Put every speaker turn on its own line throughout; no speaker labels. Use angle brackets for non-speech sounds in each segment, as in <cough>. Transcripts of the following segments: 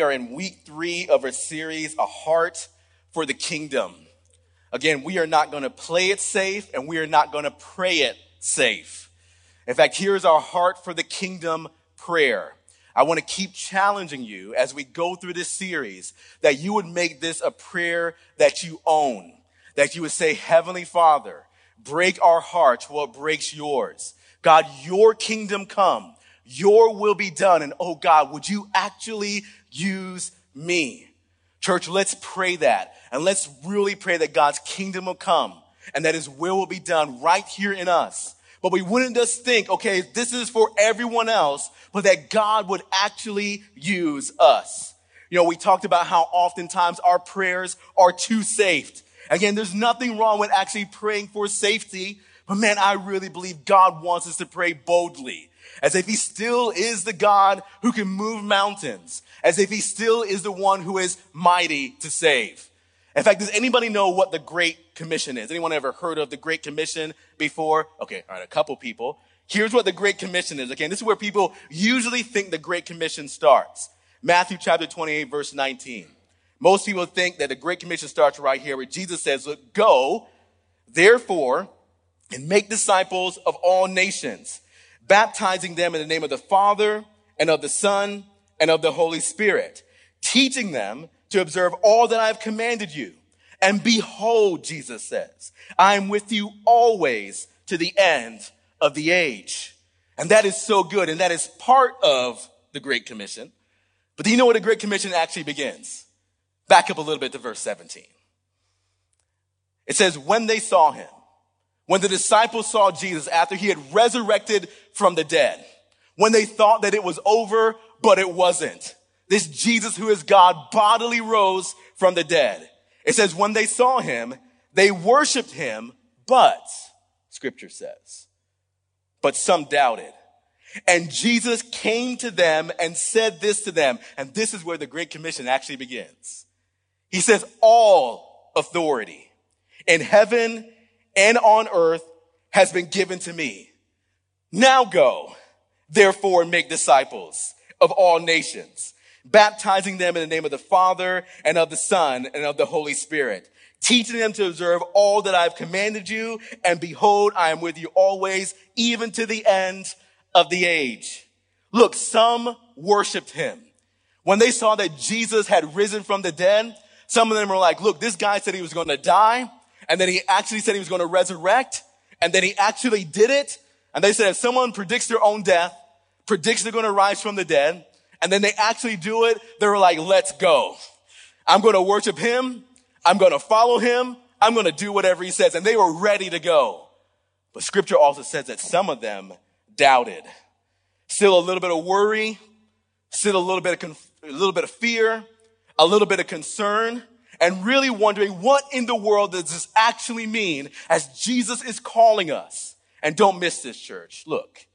We are in week three of a series, A Heart for the Kingdom. Again, we are not going to play it safe and we are not going to pray it safe. In fact, here's our heart for the kingdom prayer. I want to keep challenging you as we go through this series that you would make this a prayer that you own, that you would say, Heavenly Father, break our hearts it breaks yours. God, your kingdom come, your will be done. And oh God, would you actually use me? Church, let's pray that. And let's really pray that God's kingdom will come and that his will will be done right here in us. But we wouldn't just think, okay, this is for everyone else, but that God would actually use us. You know, we talked about how oftentimes our prayers are too safe. Again, there's nothing wrong with actually praying for safety, but man, I really believe God wants us to pray boldly as if he still is the God who can move mountains, as if he still is the one who is mighty to save. In fact, does anybody know what the Great Commission is? Anyone ever heard of the Great Commission before? Okay, all right, a couple people. Here's what the Great Commission is. Okay, this is where people usually think the Great Commission starts. Matthew chapter 28, verse 19. Most people think that the Great Commission starts right here where Jesus says, Look, go, therefore, and make disciples of all nations baptizing them in the name of the Father and of the Son and of the Holy Spirit, teaching them to observe all that I have commanded you. And behold, Jesus says, I am with you always to the end of the age. And that is so good. And that is part of the Great Commission. But do you know where the Great Commission actually begins? Back up a little bit to verse 17. It says, when they saw him, when the disciples saw Jesus after he had resurrected from the dead, when they thought that it was over, but it wasn't. This Jesus who is God bodily rose from the dead. It says, when they saw him, they worshiped him, but, scripture says, but some doubted. And Jesus came to them and said this to them. And this is where the Great Commission actually begins. He says, all authority in heaven and on earth has been given to me. Now go, therefore, and make disciples of all nations, baptizing them in the name of the Father and of the Son and of the Holy Spirit, teaching them to observe all that I've commanded you. And behold, I am with you always, even to the end of the age. Look, some worshiped him. When they saw that Jesus had risen from the dead, some of them were like, look, this guy said he was going to die and then he actually said he was going to resurrect, and then he actually did it. And they said if someone predicts their own death, predicts they're going to rise from the dead, and then they actually do it, they were like, let's go. I'm going to worship him. I'm going to follow him. I'm going to do whatever he says. And they were ready to go. But scripture also says that some of them doubted. Still a little bit of worry, still a little bit of, conf- a little bit of fear, a little bit of concern and really wondering what in the world does this actually mean as Jesus is calling us. And don't miss this church. Look,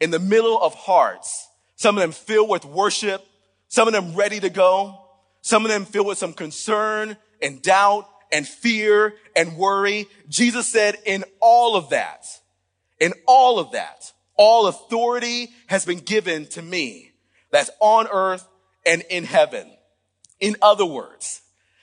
in the middle of hearts, some of them filled with worship, some of them ready to go, some of them filled with some concern and doubt and fear and worry. Jesus said, in all of that, in all of that, all authority has been given to me that's on earth and in heaven. In other words,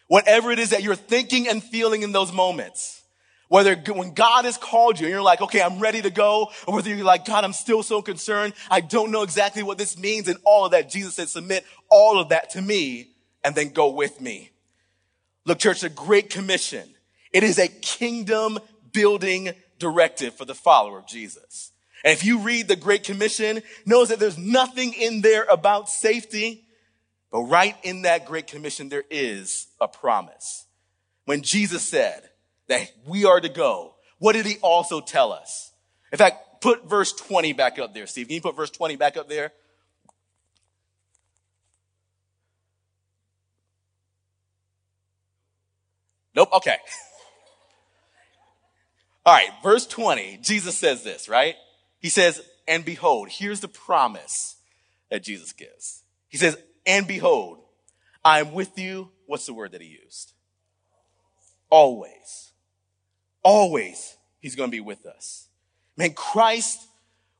Whatever it is that you're thinking and feeling in those moments. Whether when God has called you and you're like, okay, I'm ready to go, or whether you're like, God, I'm still so concerned. I don't know exactly what this means and all of that. Jesus said, submit all of that to me and then go with me. Look, church, the Great Commission. It is a kingdom building directive for the follower of Jesus. And if you read the Great Commission, knows that there's nothing in there about safety. But right in that Great Commission, there is a promise. When Jesus said that we are to go, what did he also tell us? In fact, put verse 20 back up there, Steve. Can you put verse 20 back up there? Nope. Okay. <laughs> All right. Verse 20, Jesus says this, right? He says, and behold, here's the promise that Jesus gives. He says, and behold, I am with you. What's the word that he used? Always. Always, he's going to be with us. Man, Christ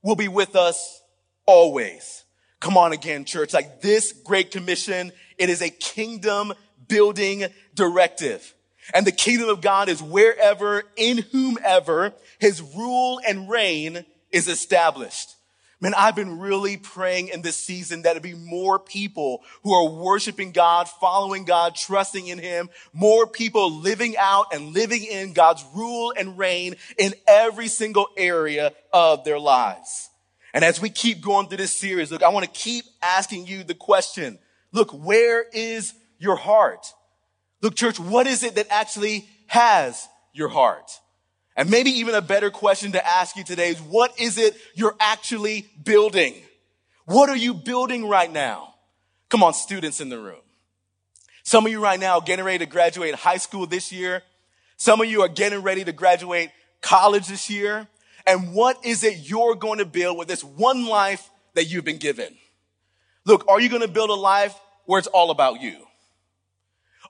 will be with us always. Come on again, church. Like this Great Commission, it is a kingdom building directive. And the kingdom of God is wherever, in whomever, his rule and reign is established. Man, I've been really praying in this season that it be more people who are worshiping God, following God, trusting in Him, more people living out and living in God's rule and reign in every single area of their lives. And as we keep going through this series, look, I want to keep asking you the question. Look, where is your heart? Look, church, what is it that actually has your heart? And maybe even a better question to ask you today is what is it you're actually building? What are you building right now? Come on, students in the room. Some of you right now getting ready to graduate high school this year. Some of you are getting ready to graduate college this year. And what is it you're going to build with this one life that you've been given? Look, are you going to build a life where it's all about you?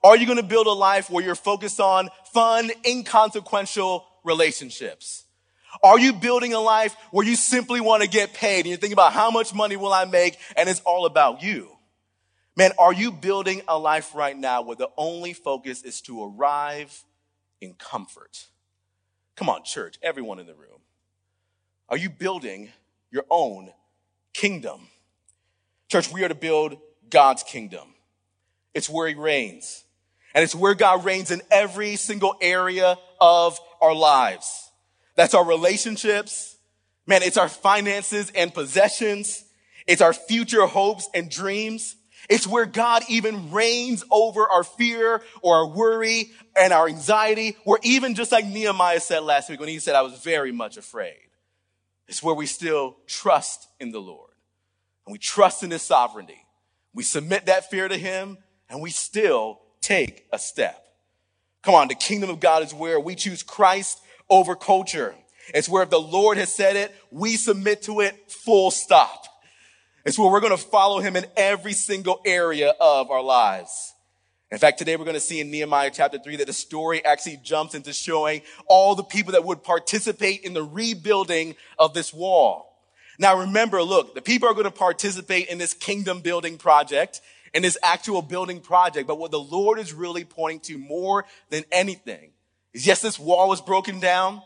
Are you going to build a life where you're focused on fun, inconsequential relationships? Are you building a life where you simply want to get paid and you're thinking about how much money will I make and it's all about you? Man, are you building a life right now where the only focus is to arrive in comfort? Come on, church, everyone in the room. Are you building your own kingdom? Church, we are to build God's kingdom. It's where he reigns. And it's where God reigns in every single area of our lives. That's our relationships. Man, it's our finances and possessions. It's our future hopes and dreams. It's where God even reigns over our fear or our worry and our anxiety, or even just like Nehemiah said last week when he said, I was very much afraid. It's where we still trust in the Lord and we trust in his sovereignty. We submit that fear to him and we still take a step. Come on, the kingdom of God is where we choose Christ over culture. It's where if the Lord has said it, we submit to it full stop. It's where we're going to follow him in every single area of our lives. In fact, today we're going to see in Nehemiah chapter 3 that the story actually jumps into showing all the people that would participate in the rebuilding of this wall. Now remember, look, the people are going to participate in this kingdom building project in this actual building project. But what the Lord is really pointing to more than anything is yes, this wall was broken down.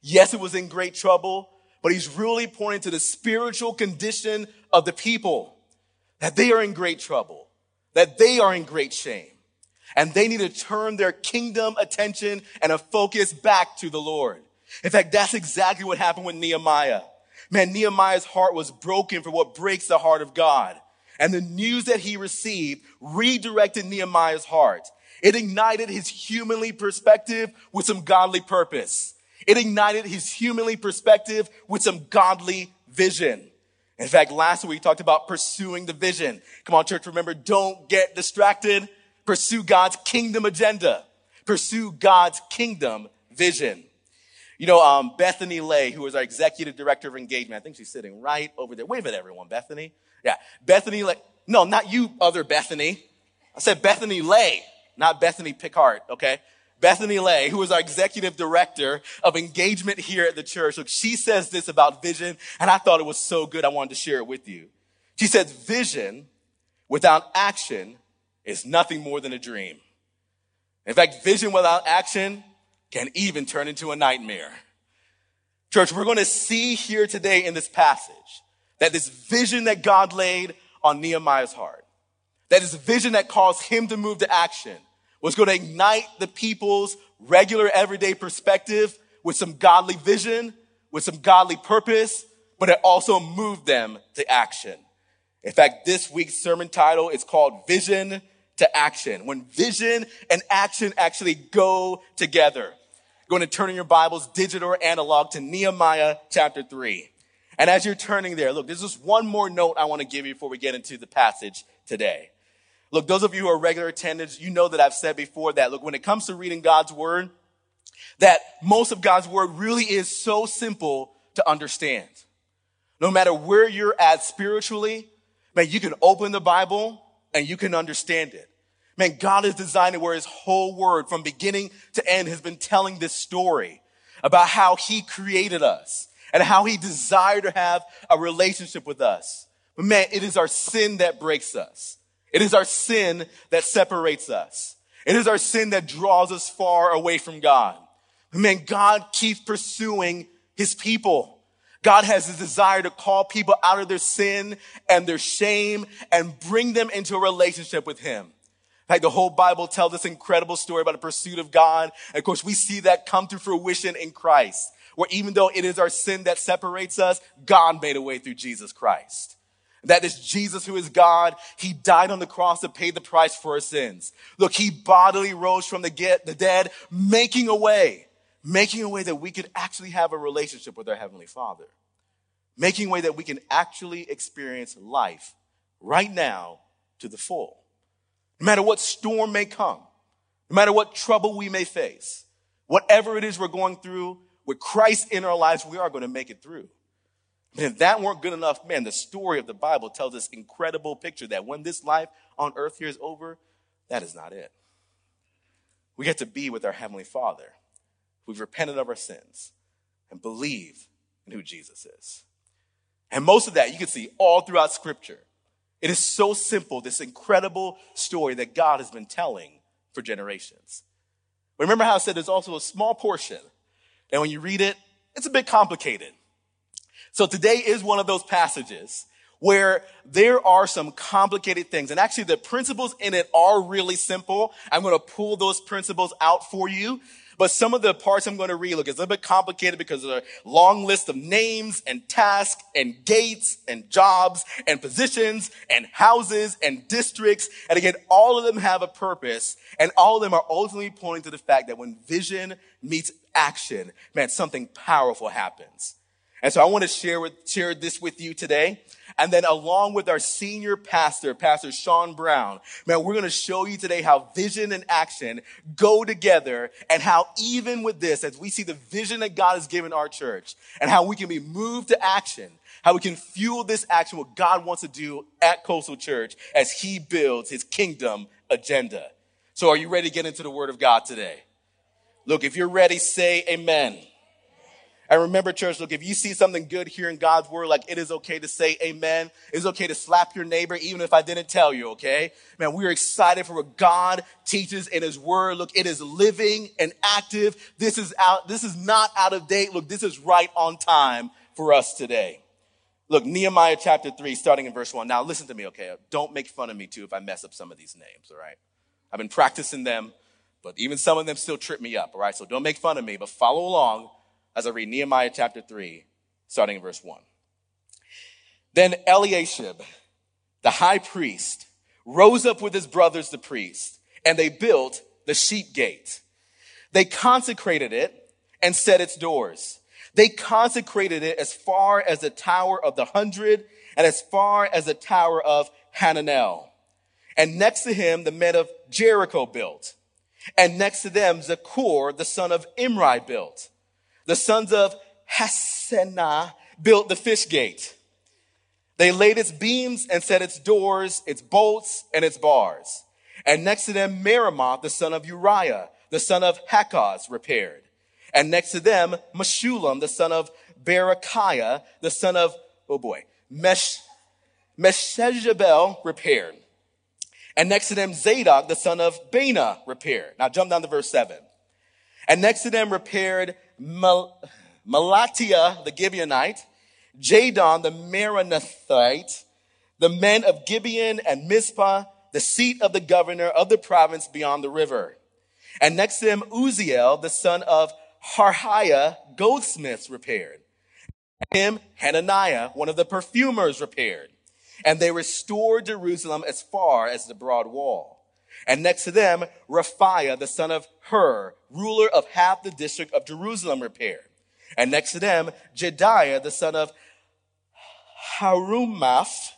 Yes, it was in great trouble, but he's really pointing to the spiritual condition of the people that they are in great trouble, that they are in great shame, and they need to turn their kingdom attention and a focus back to the Lord. In fact, that's exactly what happened with Nehemiah. Man, Nehemiah's heart was broken for what breaks the heart of God. And the news that he received redirected Nehemiah's heart. It ignited his humanly perspective with some godly purpose. It ignited his humanly perspective with some godly vision. In fact, last week we talked about pursuing the vision. Come on, church, remember, don't get distracted. Pursue God's kingdom agenda. Pursue God's kingdom vision. You know, um, Bethany Lay, who is our executive director of engagement, I think she's sitting right over there. Wave at everyone, Bethany. Yeah. Bethany Lay. No, not you, other Bethany. I said Bethany Lay, not Bethany Pickard, okay? Bethany Lay, who is our executive director of engagement here at the church. Look, she says this about vision, and I thought it was so good, I wanted to share it with you. She says, vision without action is nothing more than a dream. In fact, vision without action can even turn into a nightmare. Church, we're going to see here today in this passage that this vision that God laid on Nehemiah's heart, that this vision that caused him to move to action was going to ignite the people's regular everyday perspective with some godly vision, with some godly purpose, but it also moved them to action. In fact, this week's sermon title is called Vision to Action. When vision and action actually go together. Going to turn in your Bibles, digital or analog, to Nehemiah chapter 3. And as you're turning there, look, there's just one more note I want to give you before we get into the passage today. Look, those of you who are regular attendants, you know that I've said before that, look, when it comes to reading God's word, that most of God's word really is so simple to understand. No matter where you're at spiritually, man, you can open the Bible and you can understand it. Man, God has designed it where his whole word from beginning to end has been telling this story about how he created us and how he desired to have a relationship with us. But man, it is our sin that breaks us. It is our sin that separates us. It is our sin that draws us far away from God. But man, God keeps pursuing his people. God has a desire to call people out of their sin and their shame and bring them into a relationship with him. Like the whole Bible tells this incredible story about the pursuit of God. And of course, we see that come to fruition in Christ, where even though it is our sin that separates us, God made a way through Jesus Christ. That is Jesus who is God. He died on the cross to pay the price for our sins. Look, he bodily rose from the, get, the dead, making a way, making a way that we could actually have a relationship with our Heavenly Father, making a way that we can actually experience life right now to the full. No matter what storm may come, no matter what trouble we may face, whatever it is we're going through, with Christ in our lives, we are going to make it through. And if that weren't good enough, man, the story of the Bible tells this incredible picture that when this life on earth here is over, that is not it. We get to be with our Heavenly Father. We've repented of our sins and believe in who Jesus is. And most of that you can see all throughout Scripture. It is so simple, this incredible story that God has been telling for generations. Remember how I said there's also a small portion, and when you read it, it's a bit complicated. So today is one of those passages where there are some complicated things. And actually the principles in it are really simple. I'm going to pull those principles out for you. But some of the parts I'm going to read, look, it's a little bit complicated because of a long list of names and tasks and gates and jobs and positions and houses and districts. And again, all of them have a purpose and all of them are ultimately pointing to the fact that when vision meets action, man, something powerful happens. And so I want to share with, share this with you today. And then along with our senior pastor, Pastor Sean Brown, man, we're going to show you today how vision and action go together and how even with this, as we see the vision that God has given our church and how we can be moved to action, how we can fuel this action, what God wants to do at Coastal Church as he builds his kingdom agenda. So are you ready to get into the word of God today? Look, if you're ready, say amen. And remember, church, look, if you see something good here in God's word, like it is okay to say amen. It's okay to slap your neighbor, even if I didn't tell you, okay? Man, we're excited for what God teaches in his word. Look, it is living and active. This is out, this is not out of date. Look, this is right on time for us today. Look, Nehemiah chapter 3, starting in verse 1. Now, listen to me, okay? Don't make fun of me, too, if I mess up some of these names, all right? I've been practicing them, but even some of them still trip me up, all right? So don't make fun of me, but follow along as I read Nehemiah chapter 3, starting in verse 1. Then Eliashib, the high priest, rose up with his brothers, the priests, and they built the sheep gate. They consecrated it and set its doors. They consecrated it as far as the tower of the hundred and as far as the tower of Hananel. And next to him, the men of Jericho built. And next to them, Zaccur, the son of Imri, built. The sons of Hassenaah built the fish gate. They laid its beams and set its doors, its bolts, and its bars. And next to them, Meremoth, the son of Uriah, the son of Hakkoz, repaired. And next to them, Meshullam, the son of Berechiah, the son of, oh boy, Mesh, Meshezabel, repaired. And next to them, Zadok, the son of Baana, repaired. Now jump down to verse seven. And next to them repaired Mal- the Gibeonite, Jadon the Meronothite, the men of Gibeon and Mizpah, the seat of the governor of the province beyond the river. And next to him, Uzziel, the son of Harhaiah, goldsmiths repaired. Him, Hananiah, one of the perfumers repaired. And they restored Jerusalem as far as the broad wall. And next to them, Rephaiah, the son of Hur, ruler of half the district of Jerusalem, repaired. And next to them, Jedaiah, the son of Harumaph,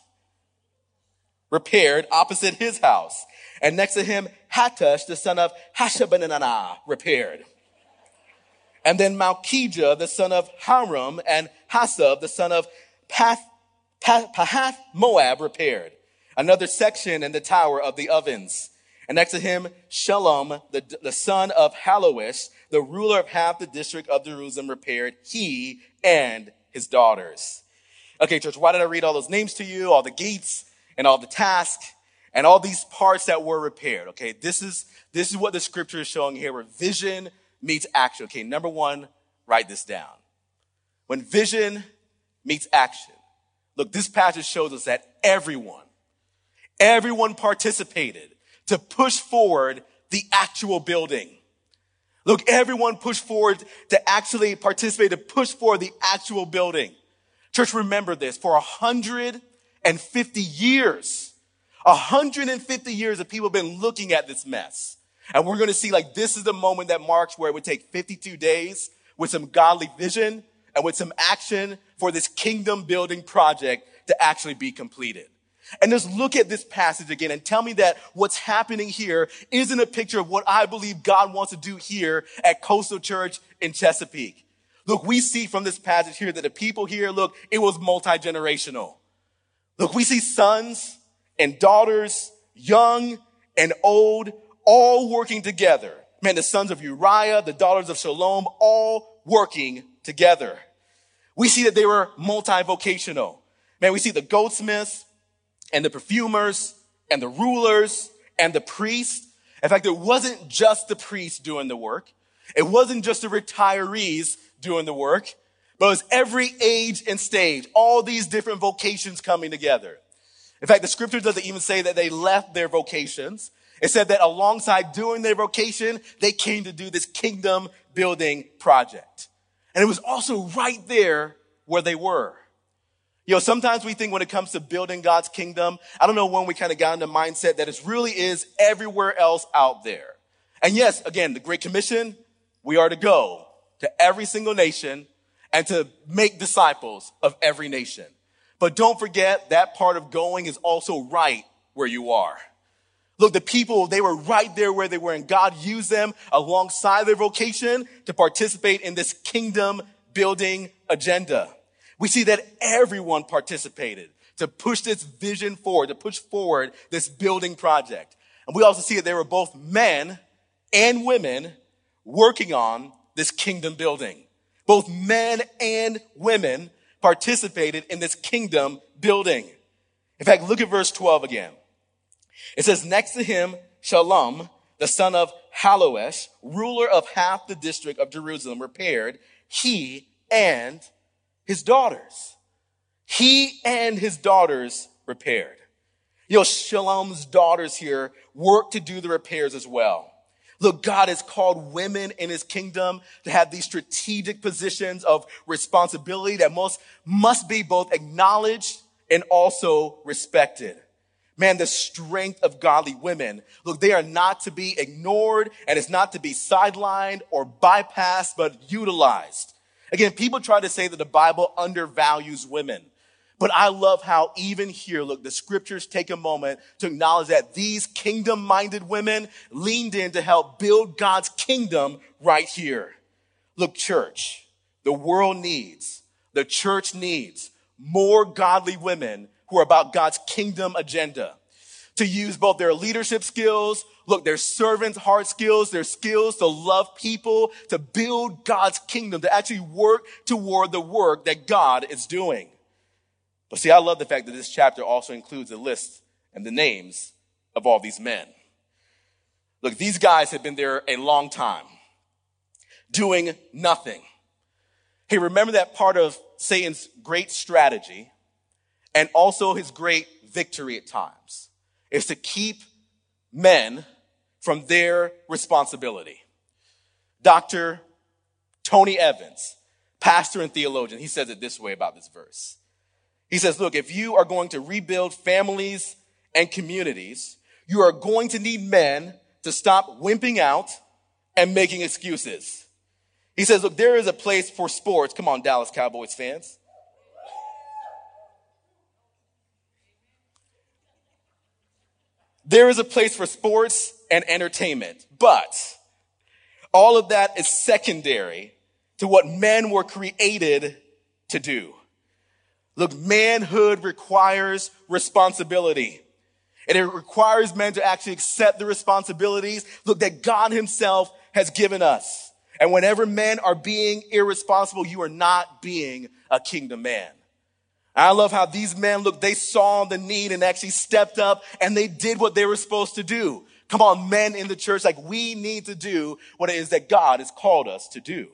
repaired opposite his house. And next to him, Hattush, the son of Hashabnanah, repaired. And then Malchijah, the son of Harum, and Hasab, the son of Path, Pahath Moab, repaired. Another section in the tower of the ovens. And next to him, Shalom, the, the son of Hallohesh, the ruler of half the district of Jerusalem, repaired he and his daughters. Okay, church, why did I read all those names to you, all the gates and all the tasks and all these parts that were repaired? Okay, this is, this is what the scripture is showing here where vision meets action. Okay, number one, write this down. When vision meets action. Look, this passage shows us that everyone, everyone participated to push forward the actual building. Look, everyone pushed forward to actually participate, to push forward the actual building. Church, remember this. For 150 years, 150 years of people have been looking at this mess. And we're going to see like this is the moment that marks where it would take 52 days with some godly vision and with some action for this kingdom building project to actually be completed. And just look at this passage again and tell me that what's happening here isn't a picture of what I believe God wants to do here at Coastal Church in Chesapeake. Look, we see from this passage here that the people here, look, it was multi-generational. Look, we see sons and daughters, young and old, all working together. Man, the sons of Uriah, the daughters of Shalom, all working together. We see that they were multi-vocational. Man, we see the goldsmiths and the perfumers and the rulers and the priests. In fact, it wasn't just the priests doing the work. It wasn't just the retirees doing the work, but it was every age and stage, all these different vocations coming together. In fact, the scripture doesn't even say that they left their vocations. It said that alongside doing their vocation, they came to do this kingdom building project. And it was also right there where they were. You know, sometimes we think when it comes to building God's kingdom, I don't know when we kind of got in the mindset that it really is everywhere else out there. And yes, again, the Great Commission, we are to go to every single nation and to make disciples of every nation. But don't forget that part of going is also right where you are. Look, the people, they were right there where they were, and God used them alongside their vocation to participate in this kingdom building agenda. We see that everyone participated to push this vision forward, to push forward this building project. And we also see that there were both men and women working on this kingdom building. Both men and women participated in this kingdom building. In fact, look at verse 12 again. It says, next to him, Shallum, the son of Hallohesh, ruler of half the district of Jerusalem, repaired he and his daughters. He and his daughters repaired. You know, Shallum's daughters here work to do the repairs as well. Look, God has called women in his kingdom to have these strategic positions of responsibility that most must be both acknowledged and also respected. Man, the strength of godly women. Look, they are not to be ignored and it's not to be sidelined or bypassed, but utilized. Again, people try to say that the Bible undervalues women. But I love how even here, look, the scriptures take a moment to acknowledge that these kingdom minded women leaned in to help build God's kingdom right here. Look, church, the world needs, the church needs more godly women who are about God's kingdom agenda. To use both their leadership skills, look, their servants, hard skills, their skills to love people, to build God's kingdom, to actually work toward the work that God is doing. But see, I love the fact that this chapter also includes a list and the names of all these men. Look, these guys have been there a long time, doing nothing. Hey, remember that part of Satan's great strategy and also his great victory at times is to keep men from their responsibility. Dr. Tony Evans, pastor and theologian, he says it this way about this verse. He says, look, if you are going to rebuild families and communities, you are going to need men to stop wimping out and making excuses. He says, look, there is a place for sports. Come on, Dallas Cowboys fans. There is a place for sports and entertainment, but all of that is secondary to what men were created to do. Look, manhood requires responsibility. And it requires men to actually accept the responsibilities, look, that God himself has given us. And whenever men are being irresponsible, you are not being a kingdom man. I love how these men, look, they saw the need and actually stepped up and they did what they were supposed to do. Come on, men in the church, like we need to do what it is that God has called us to do.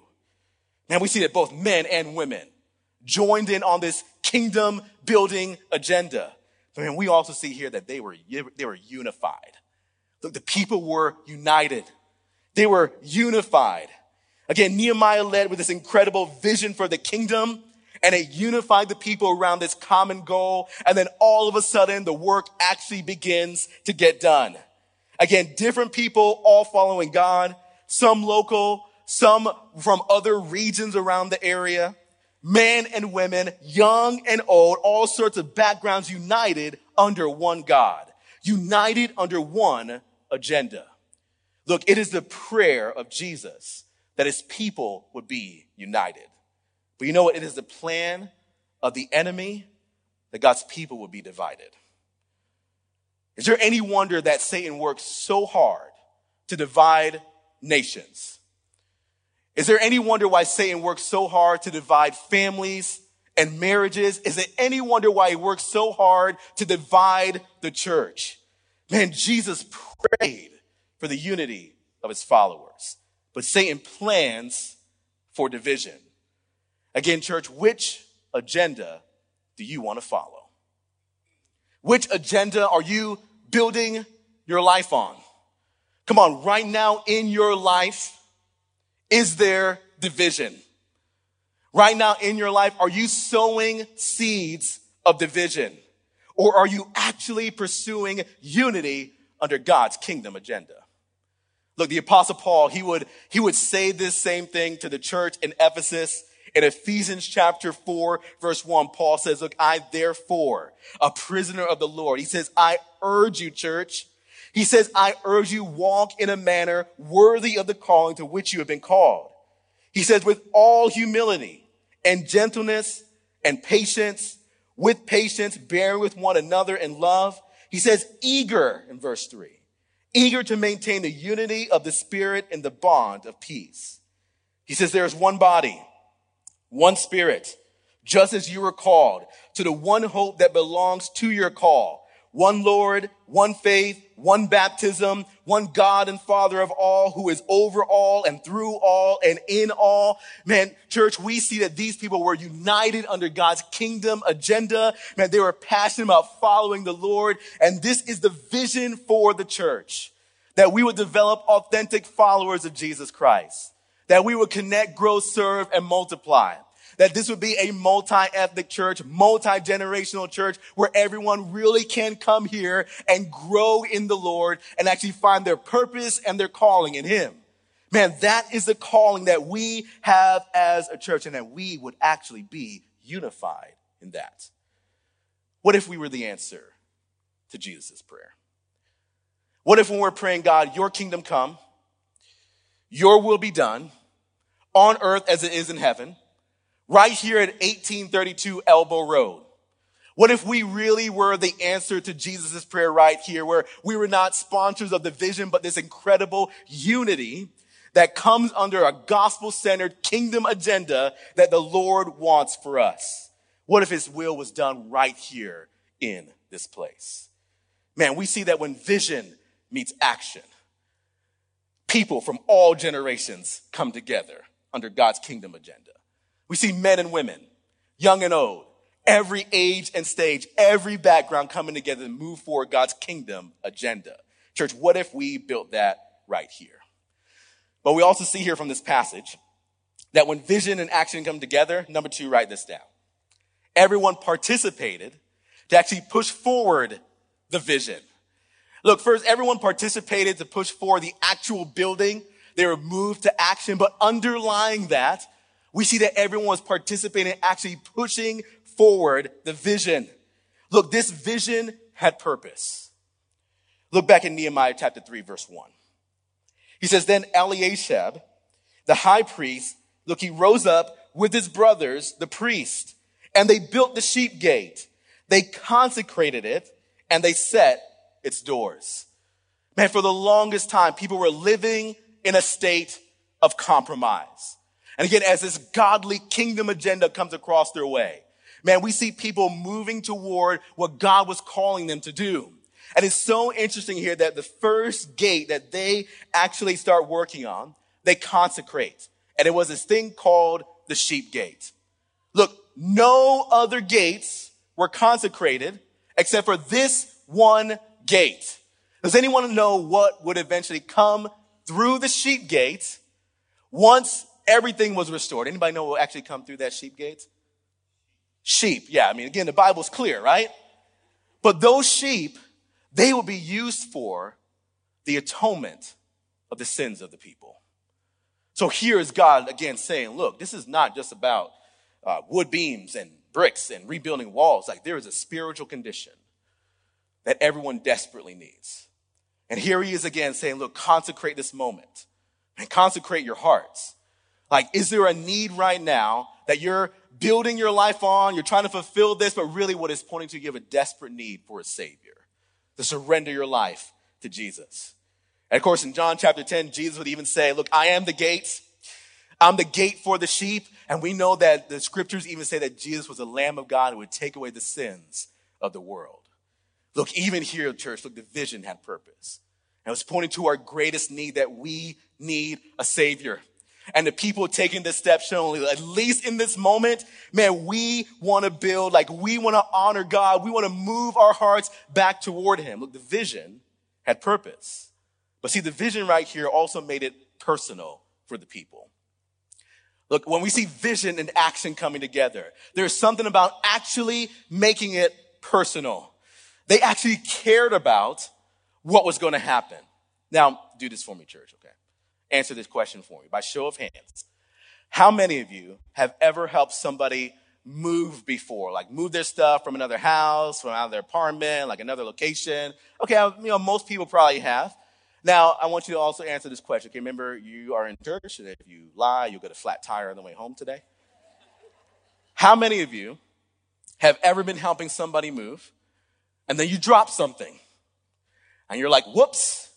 Man, we see that both men and women joined in on this kingdom building agenda. But man, we also see here that they were, they were unified. Look, the people were united. They were unified. Again, Nehemiah led with this incredible vision for the kingdom and it unified the people around this common goal. And then all of a sudden the work actually begins to get done. Again, different people all following God, some local, some from other regions around the area, men and women, young and old, all sorts of backgrounds united under one God, united under one agenda. Look, it is the prayer of Jesus that his people would be united. But you know what? It is the plan of the enemy that God's people would be divided. Is there any wonder that Satan works so hard to divide nations? Is there any wonder why Satan works so hard to divide families and marriages? Is it any wonder why he works so hard to divide the church? Man, Jesus prayed for the unity of his followers, but Satan plans for division. Again, church, which agenda do you want to follow? Which agenda are you building your life on? Come on, right now in your life, is there division? Right now in your life, are you sowing seeds of division? Or are you actually pursuing unity under God's kingdom agenda? Look, the apostle Paul, he would, he would say this same thing to the church in Ephesus in Ephesians chapter 4, verse 1, Paul says, Look, I therefore, a prisoner of the Lord, he says, I urge you, church. He says, I urge you, walk in a manner worthy of the calling to which you have been called. He says, with all humility and gentleness and patience, with patience, bearing with one another in love. He says, eager in verse 3, eager to maintain the unity of the Spirit in the bond of peace. He says, there is one body one spirit, just as you were called to the one hope that belongs to your call. One Lord, one faith, one baptism, one God and Father of all who is over all and through all and in all. Man, church, we see that these people were united under God's kingdom agenda. Man, they were passionate about following the Lord. And this is the vision for the church that we would develop authentic followers of Jesus Christ that we would connect, grow, serve, and multiply. That this would be a multi-ethnic church, multi-generational church where everyone really can come here and grow in the Lord and actually find their purpose and their calling in Him. Man, that is the calling that we have as a church and that we would actually be unified in that. What if we were the answer to Jesus' prayer? What if when we're praying, God, your kingdom come, your will be done, on earth as it is in heaven, right here at 1832 Elbow Road. What if we really were the answer to Jesus' prayer right here, where we were not sponsors of the vision, but this incredible unity that comes under a gospel centered kingdom agenda that the Lord wants for us? What if his will was done right here in this place? Man, we see that when vision meets action, people from all generations come together under God's kingdom agenda. We see men and women, young and old, every age and stage, every background coming together to move forward God's kingdom agenda. Church, what if we built that right here? But we also see here from this passage that when vision and action come together, number two, write this down. Everyone participated to actually push forward the vision. Look, first, everyone participated to push forward the actual building they were moved to action, but underlying that, we see that everyone was participating, actually pushing forward the vision. Look, this vision had purpose. Look back in Nehemiah chapter 3, verse 1. He says, Then Eliashib, the high priest, look, he rose up with his brothers, the priest, and they built the sheep gate. They consecrated it and they set its doors. Man, for the longest time, people were living in a state of compromise. And again, as this godly kingdom agenda comes across their way, man, we see people moving toward what God was calling them to do. And it's so interesting here that the first gate that they actually start working on, they consecrate. And it was this thing called the sheep gate. Look, no other gates were consecrated except for this one gate. Does anyone know what would eventually come through the sheep gate once everything was restored? Anybody know what will actually come through that sheep gate? Sheep. Yeah. I mean, again, the Bible's clear, right? But those sheep, they will be used for the atonement of the sins of the people. So here is God again saying, look, this is not just about uh, wood beams and bricks and rebuilding walls. Like there is a spiritual condition that everyone desperately needs. And here he is again saying, look, consecrate this moment and consecrate your hearts. Like, is there a need right now that you're building your life on? You're trying to fulfill this, but really what is pointing to you have a desperate need for a savior to surrender your life to Jesus. And of course, in John chapter 10, Jesus would even say, look, I am the gate. I'm the gate for the sheep. And we know that the scriptures even say that Jesus was the Lamb of God who would take away the sins of the world. Look, even here, church, look, the vision had purpose. And it was pointing to our greatest need that we need a savior. And the people taking this step showing, at least in this moment, man, we want to build, like we want to honor God. We want to move our hearts back toward Him. Look, the vision had purpose. But see, the vision right here also made it personal for the people. Look, when we see vision and action coming together, there's something about actually making it personal. They actually cared about what was going to happen. Now, do this for me, church, okay? Answer this question for me by show of hands. How many of you have ever helped somebody move before? Like move their stuff from another house, from out of their apartment, like another location? Okay, you know, most people probably have. Now, I want you to also answer this question. Okay, remember, you are in church, and if you lie, you'll get a flat tire on the way home today. How many of you have ever been helping somebody move, and then you drop something, and you're like, whoops,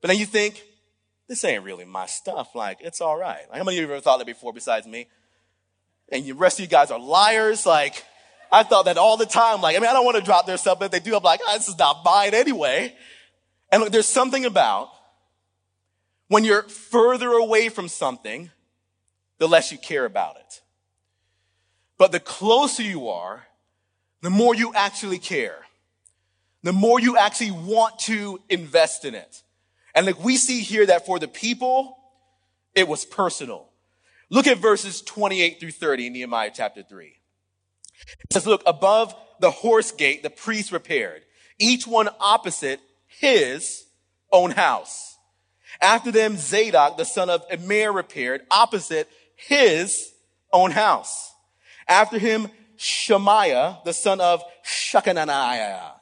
but then you think, this ain't really my stuff. Like, it's all right. Like, how many of you ever thought that before besides me? And the rest of you guys are liars. Like, I thought that all the time. Like, I mean, I don't want to drop their stuff, but if they do, I'm like, oh, this is not mine anyway. And look, there's something about when you're further away from something, the less you care about it. But the closer you are, the more you actually care. The more you actually want to invest in it. And like we see here that for the people, it was personal. Look at verses 28 through 30 in Nehemiah chapter 3. It says, look, above the horse gate, the priests repaired, each one opposite his own house. After them, Zadok, the son of Immer, repaired opposite his own house. After him, Shemaiah, the son of Shechaniah,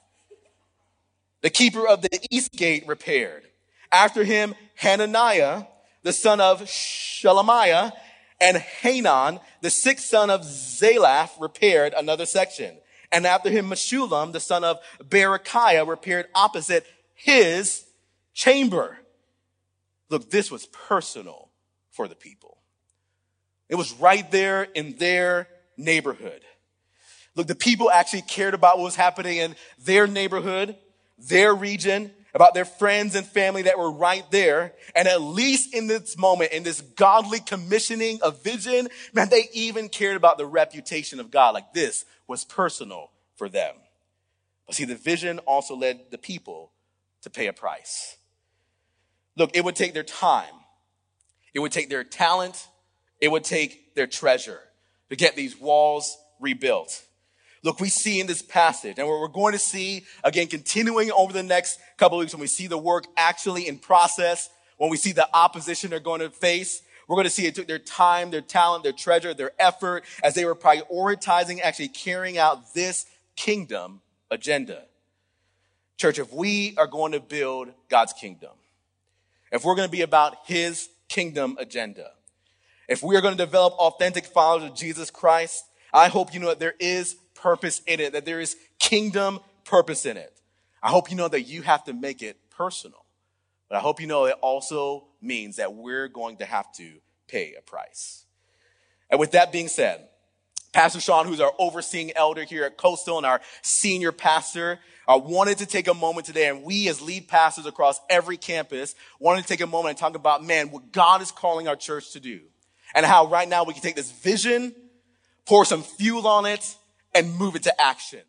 the keeper of the east gate, repaired. After him, Hananiah, the son of Shelemiah, and Hanan, the sixth son of Zalaph, repaired another section. And after him, Meshullam, the son of Berechiah, repaired opposite his chamber. Look, this was personal for the people. It was right there in their neighborhood. Look, the people actually cared about what was happening in their neighborhood, their region, about their friends and family that were right there. And at least in this moment, in this godly commissioning of vision, man, they even cared about the reputation of God. Like this was personal for them. But see, the vision also led the people to pay a price. Look, it would take their time, it would take their talent, it would take their treasure to get these walls rebuilt. Look, we see in this passage, and what we're going to see again, continuing over the next couple weeks when we see the work actually in process, when we see the opposition they're going to face. We're going to see it took their time, their talent, their treasure, their effort as they were prioritizing actually carrying out this kingdom agenda. Church, if we are going to build God's kingdom, if we're going to be about his kingdom agenda, if we are going to develop authentic followers of Jesus Christ, I hope you know that there is purpose in it, that there is kingdom purpose in it. I hope you know that you have to make it personal. But I hope you know it also means that we're going to have to pay a price. And with that being said, Pastor Sean, who's our overseeing elder here at Coastal and our senior pastor, uh, wanted to take a moment today, and we as lead pastors across every campus wanted to take a moment and talk about, man, what God is calling our church to do. And how right now we can take this vision, pour some fuel on it, and move it to action.